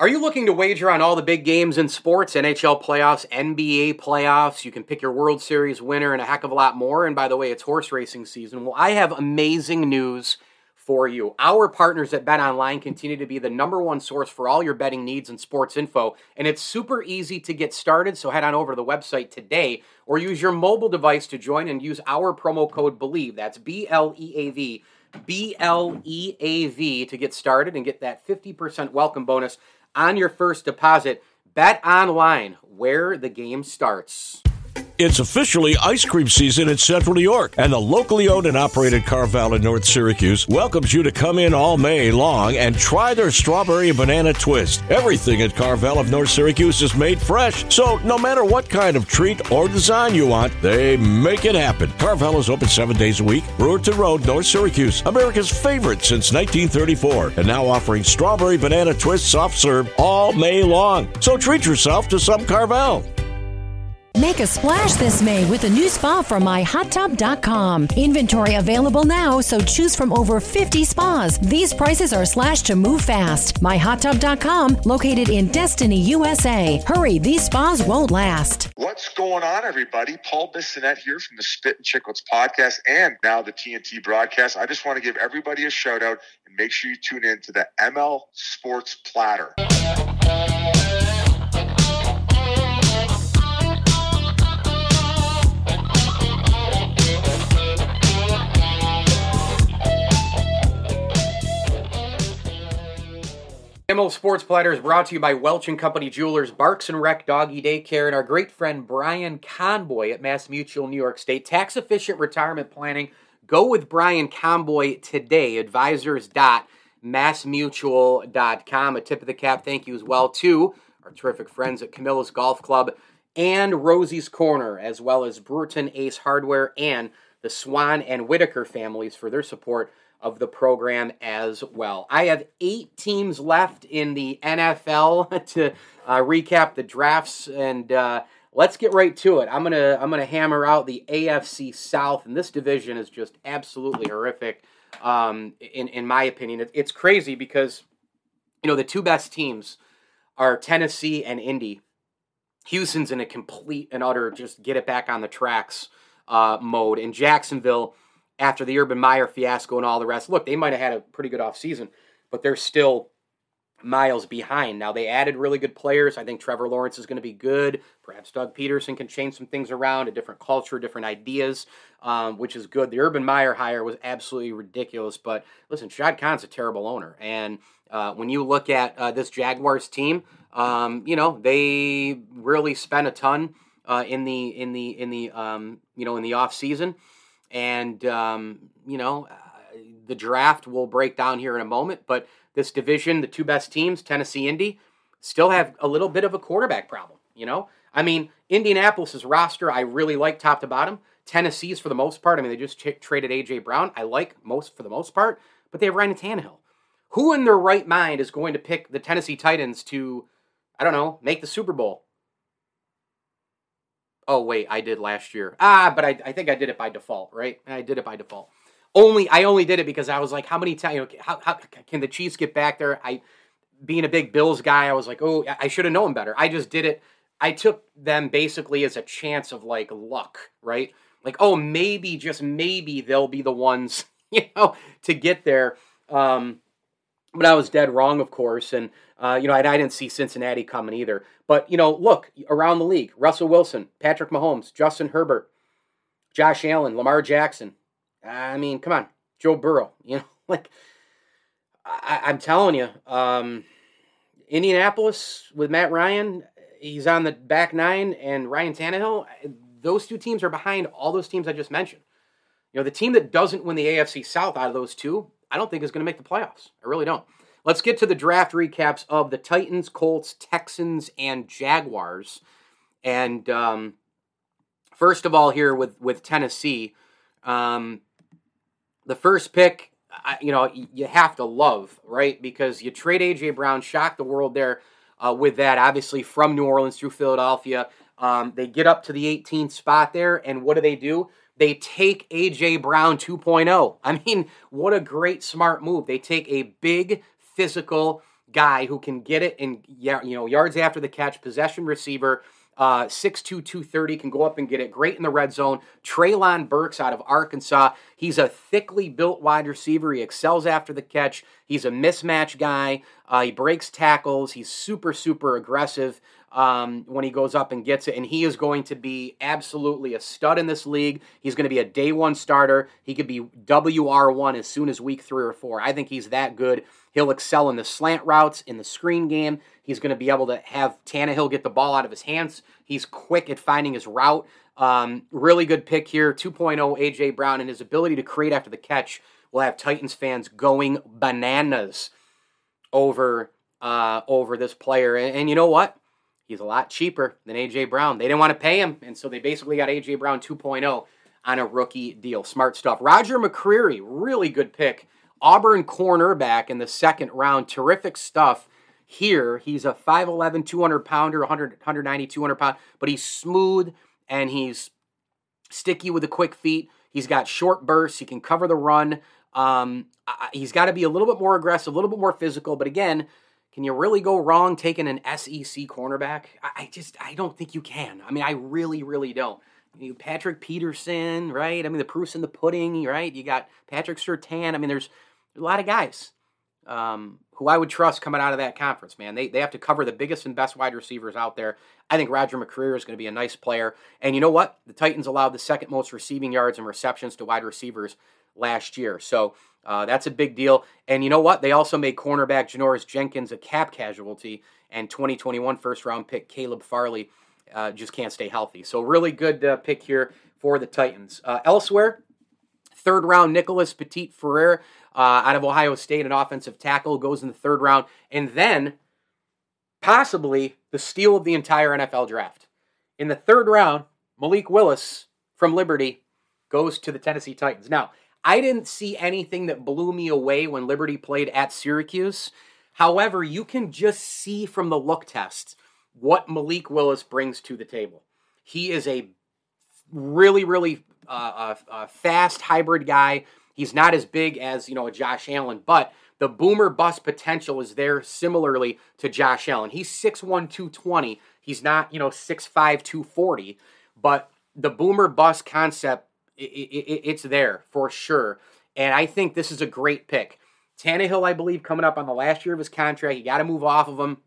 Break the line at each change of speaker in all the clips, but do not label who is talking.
Are you looking to wager on all the big games in sports, NHL playoffs, NBA playoffs? You can pick your World Series winner and a heck of a lot more. And by the way, it's horse racing season. Well, I have amazing news for you. Our partners at Bet Online continue to be the number one source for all your betting needs and sports info, and it's super easy to get started. So head on over to the website today or use your mobile device to join and use our promo code BLEAV. That's B L E A V. B L E A V to get started and get that 50% welcome bonus on your first deposit. Bet online where the game starts.
It's officially ice cream season in Central New York, and the locally owned and operated Carvel in North Syracuse welcomes you to come in all May long and try their strawberry and banana twist. Everything at Carvel of North Syracuse is made fresh, so no matter what kind of treat or design you want, they make it happen. Carvel is open seven days a week. Brewerton Road, North Syracuse, America's favorite since 1934, and now offering strawberry banana twist soft serve all May long. So treat yourself to some Carvel.
Make a splash this May with a new spa from myhottub.com. Inventory available now, so choose from over 50 spas. These prices are slashed to move fast. myhottub.com, located in Destiny, USA. Hurry, these spas won't last.
What's going on, everybody? Paul Bissonnette here from the Spit and Chicklets podcast and now the TNT broadcast. I just want to give everybody a shout out and make sure you tune in to the ML Sports Platter.
ML Sports Platter is brought to you by Welch and Company Jewelers, Barks and Rec Doggy Daycare, and our great friend Brian Conboy at Mass Mutual New York State. Tax efficient retirement planning. Go with Brian Conboy today. Advisors.massmutual.com. A tip of the cap thank you as well to our terrific friends at Camillus Golf Club and Rosie's Corner, as well as Brewerton Ace Hardware and the Swan and Whitaker families for their support of the program as well. I have eight teams left in the NFL to uh, recap the drafts, and uh, let's get right to it. I'm gonna I'm gonna hammer out the AFC South, and this division is just absolutely horrific. Um, in in my opinion, it, it's crazy because you know the two best teams are Tennessee and Indy. Houston's in a complete and utter just get it back on the tracks uh, mode, and Jacksonville after the Urban Meyer fiasco and all the rest. Look, they might have had a pretty good offseason, but they're still miles behind. Now, they added really good players. I think Trevor Lawrence is going to be good. Perhaps Doug Pederson can change some things around, a different culture, different ideas, um, which is good. The Urban Meyer hire was absolutely ridiculous. But listen, Shad Khan's a terrible owner. And uh, when you look at uh, this Jaguars team, um, you know, they really spent a ton. Uh, in the in the in the um, you know in the off season, and, um, you know, uh, the draft will break down here in a moment. But this division, the two best teams, Tennessee, Indy, still have a little bit of a quarterback problem. You know, I mean, Indianapolis's roster, I really like top to bottom. Tennessee's for the most part. I mean, they just traded AJ Brown. I like most for the most part, but they have Ryan Tannehill. Who in their right mind is going to pick the Tennessee Titans to, I don't know, make the Super Bowl? Oh wait, I did last year. Ah, but I, I think I did it by default, right? I did it by default. Only I only did it because I was like, how many times? You know, how, how can the Chiefs get back there? I, being a big Bills guy, I was like, oh, I should have known better. I just did it. I took them basically as a chance of like luck, right? Like, oh, maybe just maybe they'll be the ones, you know, to get there. Um, but I was dead wrong, of course, and uh, you know, I, I, didn't see Cincinnati coming either. But, you know, look around the league Russell Wilson, Patrick Mahomes, Justin Herbert, Josh Allen, Lamar Jackson. I mean, come on, Joe Burrow. You know, like, I, am telling you, um, Indianapolis with Matt Ryan, he's on the back nine, and Ryan Tannehill, those two teams are behind all those teams I just mentioned. You know, the team that doesn't win the AFC South out of those two, I don't think is going to make the playoffs. I really don't. Let's get to the draft recaps of the Titans, Colts, Texans, and Jaguars. And um, first of all, here with with Tennessee, um, the first pick, you know, you have to love right because you trade AJ Brown, shock the world there uh, with that. Obviously, from New Orleans through Philadelphia, um, they get up to the 18th spot there, and what do they do? They take AJ Brown 2.0. I mean, what a great smart move. They take a big physical, guy who can get it in you know yards after the catch, possession receiver. Uh, 6'2", 230, can go up and get it. Great in the red zone. Treylon Burks out of Arkansas. He's a thickly built wide receiver. He excels after the catch. He's a mismatch guy. Uh, he breaks tackles. He's super, super aggressive um, when he goes up and gets it. And he is going to be absolutely a stud in this league. He's going to be a day one starter. He could be WR1 as soon as week three or four. I think he's that good. He'll excel in the slant routes, in the screen game. He's going to be able to have Tannehill get the ball out of his hands. He's quick at finding his route. Um, really good pick here. 2.0 A.J. Brown and his ability to create after the catch will have Titans fans going bananas over uh, over this player. And, and you know what? He's a lot cheaper than A.J. Brown. They didn't want to pay him, and so they basically got A.J. Brown 2.0 on a rookie deal. Smart stuff. Roger McCreary, really good pick. Auburn cornerback in the second round. Terrific stuff here. He's a 5'11, 200 pounder, 100, 190, 200 pound, but he's smooth and he's sticky with the quick feet. He's got short bursts. He can cover the run. Um, he's got to be a little bit more aggressive, a little bit more physical. But again, can you really go wrong taking an SEC cornerback? I, I just I don't think you can. I mean, I really, really don't. You Patrick Peterson, right? I mean, the proof's in the pudding, right? You got Patrick Surtain. I mean, there's, a lot of guys um, who I would trust coming out of that conference, man. They, they have to cover the biggest and best wide receivers out there. I think Roger McCreary is going to be a nice player. And you know what? The Titans allowed the second most receiving yards and receptions to wide receivers last year. So uh, that's a big deal. And you know what? They also made cornerback Janoris Jenkins a cap casualty, and 2021 first round pick Caleb Farley uh, just can't stay healthy. So, really good uh, pick here for the Titans. Uh, elsewhere, third round Nicholas Petit Frere uh, out of Ohio State, an offensive tackle, goes in the third round. And then possibly the steal of the entire NFL draft. In the third round, Malik Willis from Liberty goes to the Tennessee Titans. Now, I didn't see anything that blew me away when Liberty played at Syracuse. However, you can just see from the look test what Malik Willis brings to the table. He is a really, really uh, uh, uh, fast hybrid guy. He's not as big as you know a Josh Allen, but the boomer bust potential is there similarly to Josh Allen. He's 6'1", 220. He's not you know 6'5", 240, but the boomer bust concept it, it, it's there for sure. And I think this is a great pick. Tannehill, I believe, coming up on the last year of his contract. You got to move off of him.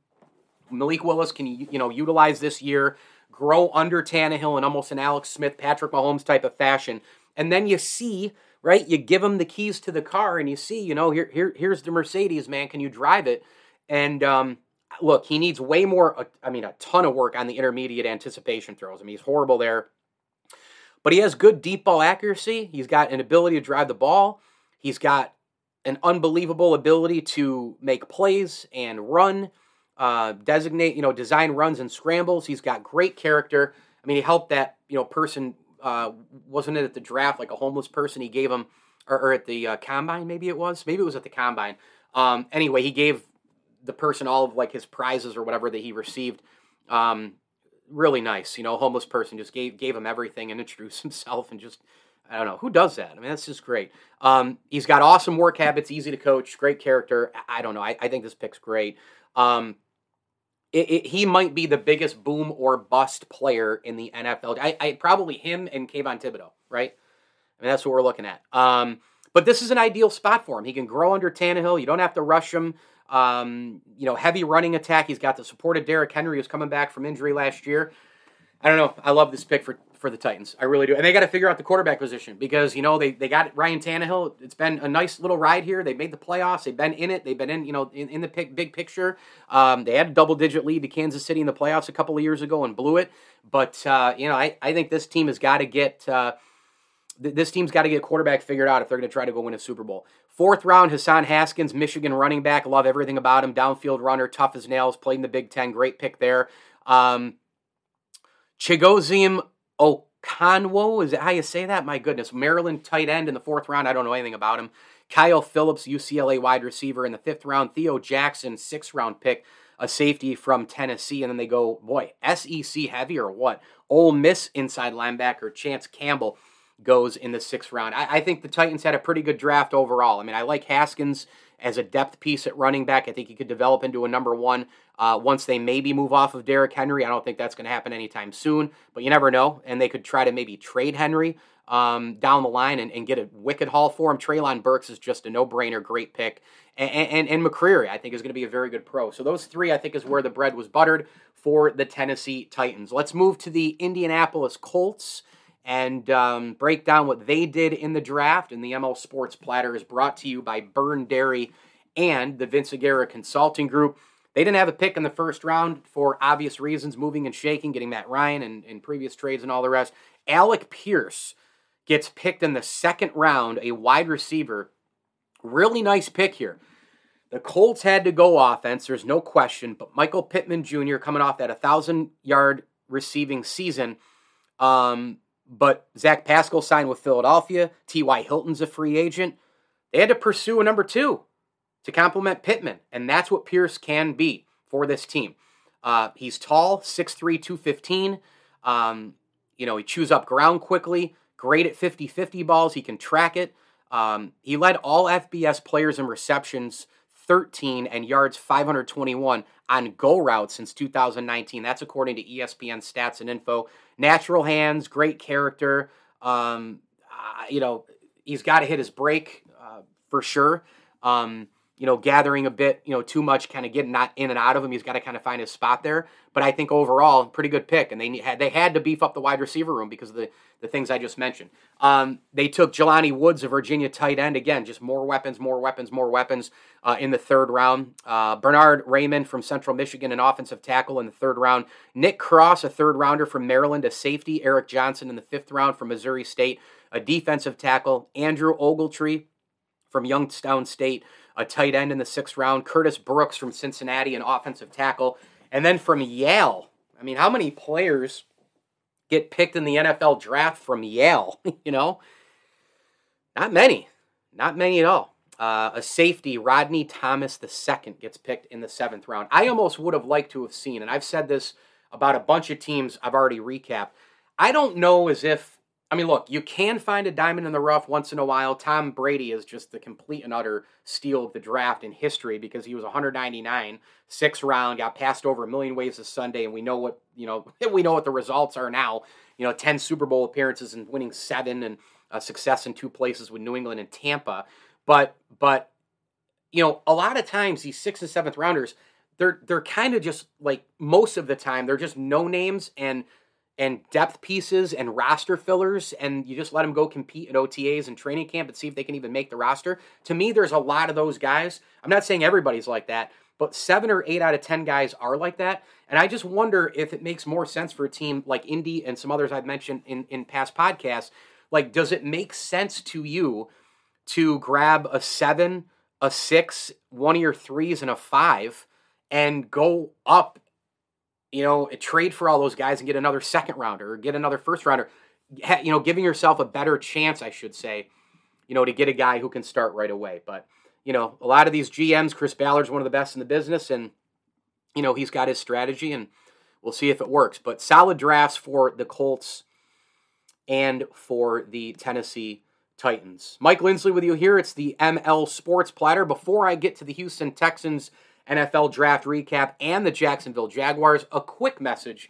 Malik Willis can you know utilize this year, grow under Tannehill in almost an Alex Smith, Patrick Mahomes type of fashion, and then you see right. You give him the keys to the car, and you see, you know, here here here's the Mercedes, man. Can you drive it? And um, look, he needs way more. I mean, a ton of work on the intermediate anticipation throws. I mean, he's horrible there. But he has good deep ball accuracy. He's got an ability to drive the ball. He's got an unbelievable ability to make plays and run, uh, designate, you know, design runs and scrambles. He's got great character. I mean, he helped that, you know, person, uh, wasn't it at the draft, like a homeless person? He gave him, or, or at the uh, combine, maybe it was. Maybe it was at the combine. Um, anyway, he gave the person all of like his prizes or whatever that he received. Um, really nice. You know, homeless person just gave gave him everything and introduced himself and just I don't know who does that. I mean, that's just great. Um, he's got awesome work habits, easy to coach, great character. I, I don't know. I, I, think this pick's great. Um, it, it, he might be the biggest boom or bust player in the NFL. I, I probably him and Kayvon Thibodeaux, right? I mean, that's what we're looking at. Um, but this is an ideal spot for him. He can grow under Tannehill. You don't have to rush him. Um, you know, heavy running attack. He's got the support of Derrick Henry, who's coming back from injury last year. I don't know. I love this pick for, for the Titans. I really do. And they got to figure out the quarterback position because, you know, they, they got Ryan Tannehill. It's been a nice little ride here. They made the playoffs. They've been in it. They've been in, you know, in, in the pick, big picture. Um, they had a double digit lead to Kansas City in the playoffs a couple of years ago and blew it. But, uh, you know, I, I think this team has got to get. Uh, this team's got to get quarterback figured out if they're going to try to go win a Super Bowl. Fourth round, Hassan Haskins, Michigan running back. Love everything about him. Downfield runner, tough as nails. Played in the Big Ten. Great pick there. Um, Chigoziem Okonkwo, is that how you say that? My goodness. Maryland tight end in the fourth round. I don't know anything about him. Kyle Phillips, UCLA wide receiver in the fifth round. Theo Jackson, sixth round pick, a safety from Tennessee. And then they go, boy, SEC heavy or what? Ole Miss inside linebacker, Chance Campbell goes in the sixth round. I, I, think the Titans had a pretty good draft overall. I mean, I like Haskins as a depth piece at running back. I think he could develop into a number one uh, once they maybe move off of Derrick Henry. I don't think that's going to happen anytime soon, but you never know. And they could try to maybe trade Henry um, down the line and, and, get a wicked haul for him. Treylon Burks is just a no brainer, great pick. And, and, and McCreary, I think, is going to be a very good pro. So those three, I think, is where the bread was buttered for the Tennessee Titans. Let's move to the Indianapolis Colts and um, break down what they did in the draft. And the ML Sports Platter is brought to you by Byrne Dairy and the Vince Aguirre Consulting Group. They didn't have a pick in the first round for obvious reasons, moving and shaking, getting Matt Ryan and, and previous trades and all the rest. Alec Pierce gets picked in the second round, a wide receiver. Really nice pick here. The Colts had to go offense, there's no question, but Michael Pittman Jr. coming off that 1,000 yard receiving season. Um, but Zach Pascal signed with Philadelphia. T.Y. Hilton's a free agent. They had to pursue a number two to complement Pittman, and that's what Pierce can be for this team. Uh, he's tall, 6'3, 215. Um, you know, he chews up ground quickly, great at 50 50 balls. He can track it. Um, he led all FBS players in receptions 13 and yards 521 on goal routes since 2019. That's according to ESPN stats and info. Natural hands, great character. Um, uh, you know, he's got to hit his break uh, for sure. Um, you know, gathering a bit, you know, too much, kind of getting not in and out of him. He's got to kind of find his spot there. But I think overall, pretty good pick, and they had they had to beef up the wide receiver room because of the the things I just mentioned. Um, they took Jelani Woods, a Virginia tight end, again, just more weapons, more weapons, more weapons uh, in the third round. Uh, Bernhard Raimann from Central Michigan, an offensive tackle in the third round. Nick Cross, a third rounder from Maryland, a safety. Eric Johnson in the fifth round from Missouri State, a defensive tackle. Andrew Ogletree from Youngstown State a tight end in the sixth round, Curtis Brooks from Cincinnati, an offensive tackle, and then from Yale. I mean, how many players get picked in the NFL draft from Yale? you know, not many, not many at all. Uh, a safety, Rodney Thomas II, gets picked in the seventh round. I almost would have liked to have seen, and I've said this about a bunch of teams I've already recapped. I don't know as if I mean, look, you can find a diamond in the rough once in a while. Tom Brady is just the complete and utter steal of the draft in history because he was 199, six round, got passed over a million ways this Sunday, and we know what you know. We know what the results are now. You know, 10 Super Bowl appearances and winning seven, and uh, success in two places with New England and Tampa. But but you know, a lot of times these sixth and seventh rounders, they're they're kind of just like most of the time they're just no names and and depth pieces and roster fillers, and you just let them go compete at OTAs and training camp and see if they can even make the roster. To me, there's a lot of those guys. I'm not saying everybody's like that, but seven or eight out of 10 guys are like that. And I just wonder if it makes more sense for a team like Indy and some others I've mentioned in, in past podcasts. Like, does it make sense to you to grab a seven, a six, one of your threes, and a five? and go up you know, trade for all those guys and get another second rounder or get another first rounder. You know, giving yourself a better chance, I should say, you know, to get a guy who can start right away. But, you know, a lot of these GMs, Chris Ballard's one of the best in the business, and, you know, he's got his strategy, and we'll see if it works. But solid drafts for the Colts and for the Tennessee Titans. Mike Lindsley with you here. It's the ML Sports Platter. Before I get to the Houston Texans NFL draft recap, and the Jacksonville Jaguars, a quick message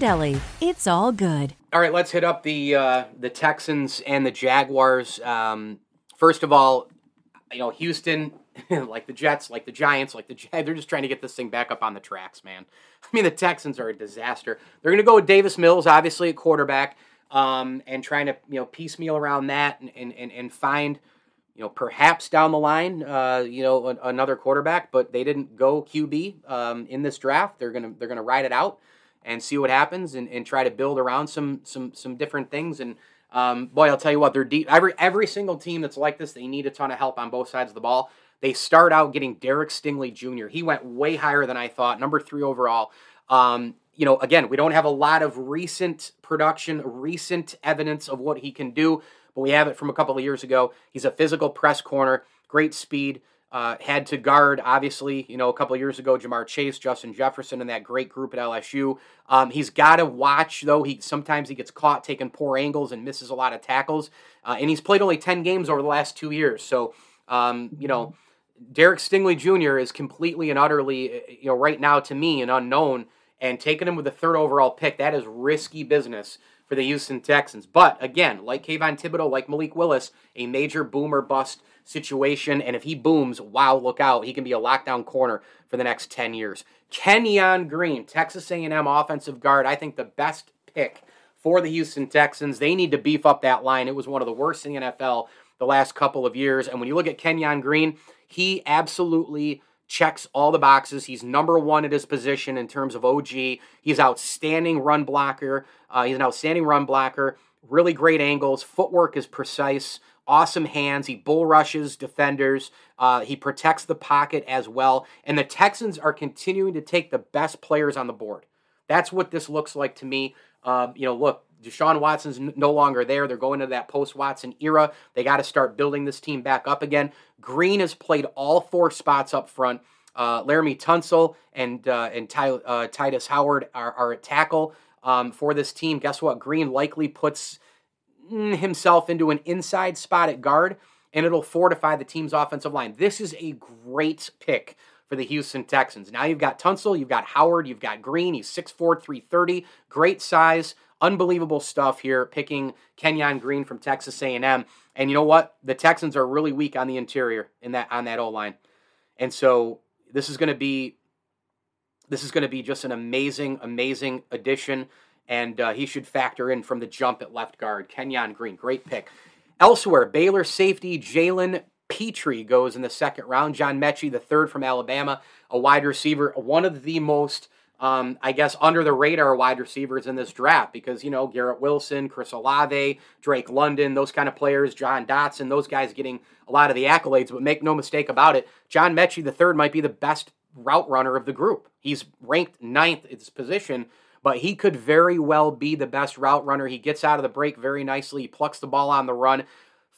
It's all good.
All right, let's hit up the uh, the Texans and the Jaguars. Um, first of all, you know Houston, like the Jets, like the Giants, like the they're just trying to get this thing back up on the tracks, man. I mean, the Texans are a disaster. They're going to go with Davis Mills, obviously a quarterback, um, and trying to you know piecemeal around that and and, and, and find you know perhaps down the line uh, you know another quarterback. But they didn't go QB um, in this draft. They're gonna they're gonna ride it out and see what happens and, and try to build around some some some different things. And um, boy, I'll tell you what, they're deep. Every every single team that's like this, they need a ton of help on both sides of the ball. They start out getting Derek Stingley Jr. He went way higher than I thought, number three overall. Um, you know, again, we don't have a lot of recent production, recent evidence of what he can do, but we have it from a couple of years ago. He's a physical press corner, great speed. Uh, had to guard, obviously, you know, a couple years ago, Ja'Marr Chase, Justin Jefferson, and that great group at LSU. Um, he's got to watch, though. He sometimes he gets caught taking poor angles and misses a lot of tackles. Uh, and he's played only ten games over the last two years. So, um, you know, Derek Stingley Jr. is completely and utterly, you know, right now to me, an unknown. And taking him with the third overall pick, that is risky business for the Houston Texans. But again, like Kayvon Thibodeaux, like Malik Willis, a major boomer bust situation. And if he booms, wow, look out. He can be a lockdown corner for the next 10 years. Kenyon Green, Texas A&M offensive guard, I think the best pick for the Houston Texans. They need to beef up that line. It was one of the worst in the NFL the last couple of years. And when you look at Kenyon Green, he absolutely checks all the boxes. He's number one at his position in terms of OG. He's outstanding run blocker. Uh, he's an outstanding run blocker. Really great angles. Footwork is precise. Awesome hands. He bull rushes defenders. Uh, he protects the pocket as well. And the Texans are continuing to take the best players on the board. That's what this looks like to me. Um, you know, look, Deshaun Watson's no longer there. They're going to that post Watson era. They got to start building this team back up again. Green has played all four spots up front. Uh, Laremy Tunsil and uh, and Ty, uh, Tytus Howard are, are at tackle um, for this team. Guess what? Green likely puts himself into an inside spot at guard, and it'll fortify the team's offensive line. This is a great pick for the Houston Texans. Now you've got Tunsil, you've got Howard, you've got Green. He's 6'4", 330, great size, unbelievable stuff here. Picking Kenyon Green from Texas A&M, and you know what? The Texans are really weak on the interior in that on that O line, and so this is going to be this is going to be just an amazing, amazing addition, and uh, he should factor in from the jump at left guard. Kenyon Green, great pick. Elsewhere, Baylor safety Jalen Pitre goes in the second round. John Metchie, the third from Alabama, a wide receiver, one of the most um, I guess, under the radar wide receivers in this draft because, you know, Garrett Wilson, Chris Olave, Drake London, those kind of players, Jahan Dotson, those guys getting a lot of the accolades. But make no mistake about it, John Metchie, the third, might be the best route runner of the group. He's ranked ninth at his position, but he could very well be the best route runner. He gets out of the break very nicely, he plucks the ball on the run.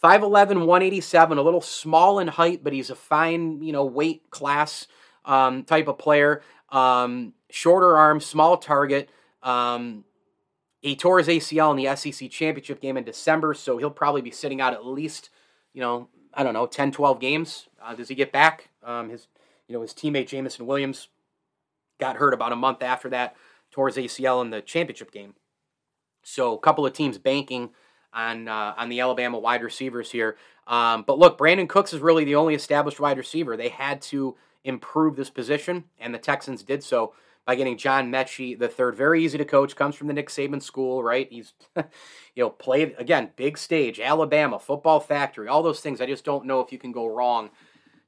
5'11, 187, a little small in height, but he's a fine, you know, weight class um, type of player. Um, shorter arm, small target. Um, he tore his ACL in the SEC championship game in December, so he'll probably be sitting out at least, you know, I don't know, 10, 12 games. Uh, does he get back? Um, his, you know, his teammate Jameson Williams got hurt about a month after that, his ACL in the championship game. So a couple of teams banking on uh, on the Alabama wide receivers here. Um, but look, Brandin Cooks is really the only established wide receiver. They had to improve this position, and the Texans did so by getting John Metchie the third. Very easy to coach, comes from the Nick Saban school, right? He's, you know, played again, big stage, Alabama, football factory, all those things. I just don't know if you can go wrong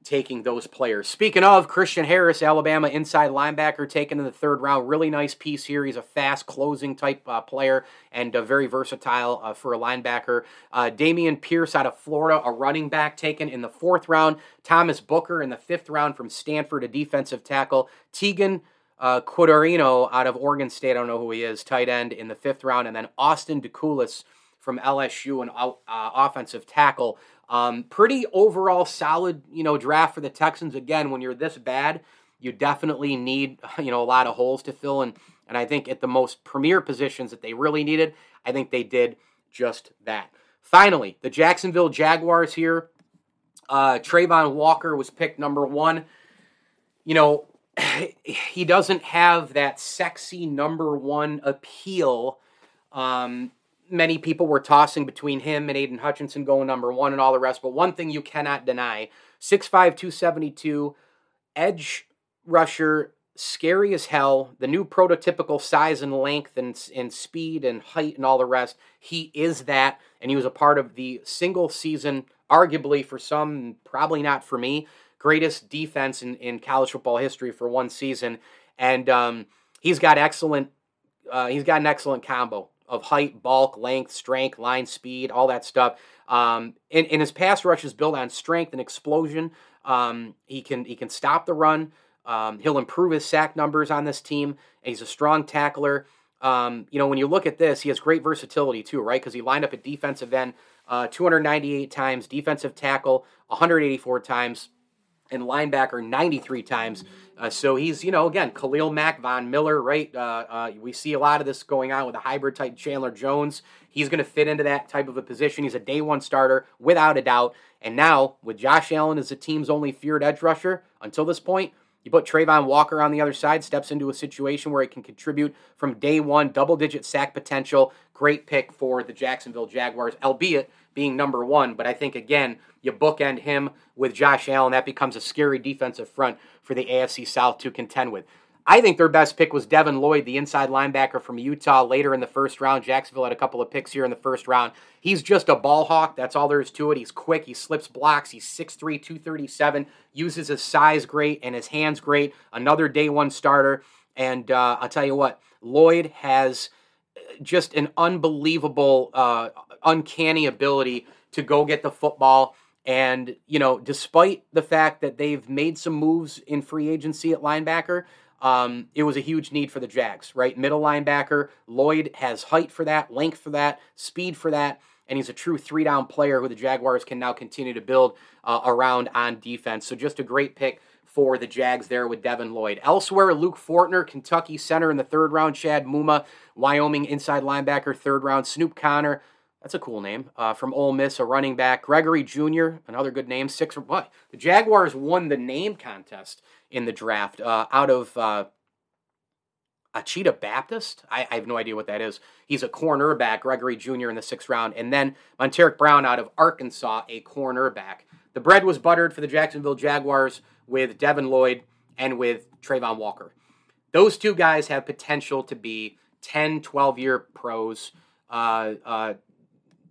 taking those players. Speaking of Christian Harris, Alabama inside linebacker, taken in the third round. Really nice piece here. He's a fast closing type uh, player and uh, very versatile uh, for a linebacker. Uh, Dameon Pierce out of Florida, a running back taken in the fourth round. Thomas Booker in the fifth round from Stanford, a defensive tackle. Teagan uh, Quitoriano out of Oregon State, I don't know who he is, tight end in the fifth round, and then Austin Deculus from LSU, an uh, offensive tackle. Um, pretty overall solid, you know, draft for the Texans. Again, when you're this bad, you definitely need, you know, a lot of holes to fill. And and I think at the most premier positions that they really needed, I think they did just that. Finally, the Jacksonville Jaguars here. Uh, Travon Walker was picked number one. You know, he doesn't have that sexy number one appeal um, many people were tossing between him and Aidan Hutchinson going number one and all the rest. But one thing you cannot deny 6'5, 272, edge rusher, scary as hell, the new prototypical size and length and, and speed and height and all the rest. He is that. And he was a part of the single season, arguably for some, probably not for me, greatest defense in, in college football history for one season. And um, he's got excellent. Uh, he's got an excellent combo of height, bulk, length, strength, line speed, all that stuff. Um, and, and his pass rush is built on strength and explosion. Um, he can he can stop the run. Um, he'll improve his sack numbers on this team. he's a strong tackler. Um, you know, when you look at this, he has great versatility too, right? Because he lined up at defensive end uh, 298 times, defensive tackle 184 times, and linebacker 93 times. Uh, so he's, you know, again, Khalil Mack, Von Miller, right? Uh, uh, we see a lot of this going on with a hybrid type Chandler Jones. He's going to fit into that type of a position. He's a day one starter without a doubt. And now, with Josh Allen as the team's only feared edge rusher until this point, you put Travon Walker on the other side, steps into a situation where he can contribute from day one, double digit sack potential. Great pick for the Jacksonville Jaguars, albeit being number one. But I think, again, you bookend him with Josh Allen. That becomes a scary defensive front for the AFC South to contend with. I think their best pick was Devin Lloyd, the inside linebacker from Utah, later in the first round. Jacksonville had a couple of picks here in the first round. He's just a ball hawk. That's all there is to it. He's quick. He slips blocks. He's 6'3, 237. Uses his size great and his hands great. Another day one starter. And uh, I'll tell you what, Lloyd has just an unbelievable, uh, uncanny ability to go get the football. And, you know, despite the fact that they've made some moves in free agency at linebacker, um, it was a huge need for the Jags, right? Middle linebacker. Lloyd has height for that, length for that, speed for that, and he's a true three down player who the Jaguars can now continue to build uh, around on defense. So just a great pick for the Jags there with Devin Lloyd. Elsewhere, Luke Fortner, Kentucky center in the third round. Chad Muma, Wyoming inside linebacker, third round. Snoop Conner, that's a cool name. Uh, from Ole Miss, a running back. Gregory Jr., another good name. Six. or What? The Jaguars won the name contest in the draft uh, out of uh, Ouachita Baptist. I, I, have no idea what that is. He's a cornerback, Gregory Jr. in the sixth round. And then Montaric Brown out of Arkansas, a cornerback. The bread was buttered for the Jacksonville Jaguars with Devin Lloyd and with Travon Walker. Those two guys have potential to be 10, 12 year pros. Uh, uh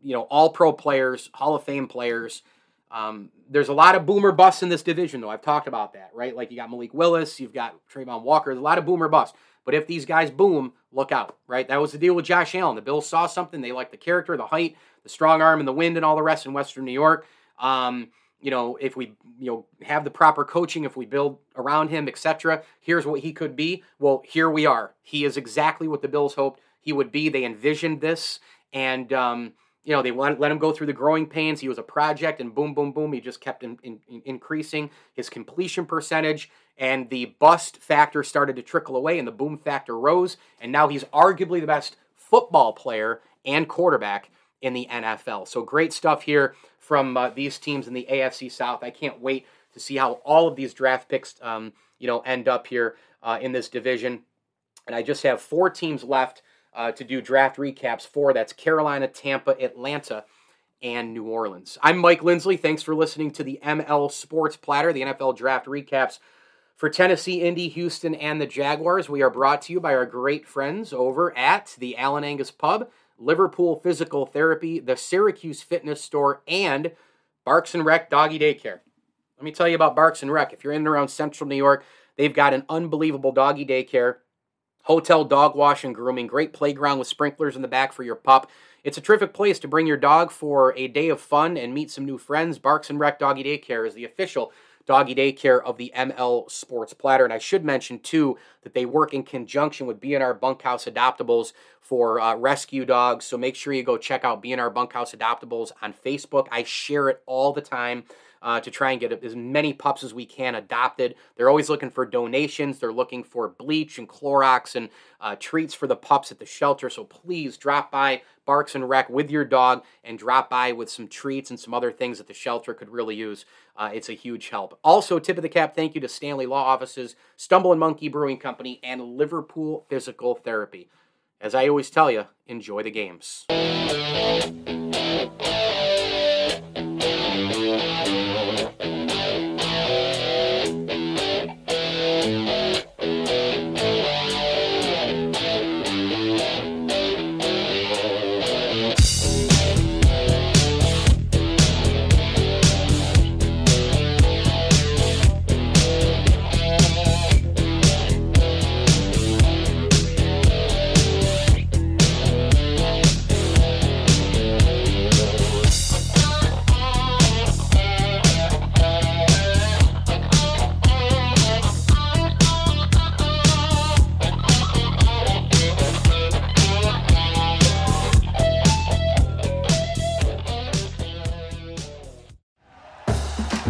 you know, all pro players, Hall of Fame players. Um, there's a lot of boomer busts in this division, though. I've talked about that, right? Like you got Malik Willis, you've got Travon Walker. There's a lot of boomer busts. But if these guys boom, look out, right? That was the deal with Josh Allen. The Bills saw something. They liked the character, the height, the strong arm, and the wind, and all the rest in Western New York. Um, you know, if we you know have the proper coaching, if we build around him, etc. Here's what he could be. Well, here we are. He is exactly what the Bills hoped he would be. They envisioned this, and um, you know, they let, let him go through the growing pains. He was a project, and boom, boom, boom, he just kept in, in, in increasing his completion percentage, and the bust factor started to trickle away, and the boom factor rose, and now he's arguably the best football player and quarterback in the NFL. So great stuff here from uh, these teams in the AFC South. I can't wait to see how all of these draft picks, um, you know, end up here uh, in this division. And I just have four teams left uh, to do draft recaps for. That's Carolina, Tampa, Atlanta, and New Orleans. I'm Mike Lindsley. Thanks for listening to the ML Sports Platter, the NFL draft recaps for Tennessee, Indy, Houston, and the Jaguars. We are brought to you by our great friends over at the Allen Angus Pub, Liverpool Physical Therapy, the Syracuse Fitness Store, and Barks and Rec Doggy Daycare. Let me tell you about Barks and Rec. If you're in and around central New York, they've got an unbelievable doggy daycare hotel dog wash and grooming, great playground with sprinklers in the back for your pup. It's a terrific place to bring your dog for a day of fun and meet some new friends. Barks and Rec Doggy Daycare is the official doggy daycare of the ML Sports Platter. And I should mention, too, that they work in conjunction with B&R Bunkhouse Adoptables for uh, rescue dogs. So make sure you go check out B&R Bunkhouse Adoptables on Facebook. I share it all the time uh, to try and get as many pups as we can adopted. They're always looking for donations. They're looking for bleach and Clorox and uh, treats for the pups at the shelter. So please drop by Barks and Rec with your dog and drop by with some treats and some other things that the shelter could really use. Uh, it's a huge help. Also, tip of the cap, thank you to Stanley Law Offices, Stumble and Monkey Brewing Company, and Liverpool Physical Therapy. As I always tell you, enjoy the games.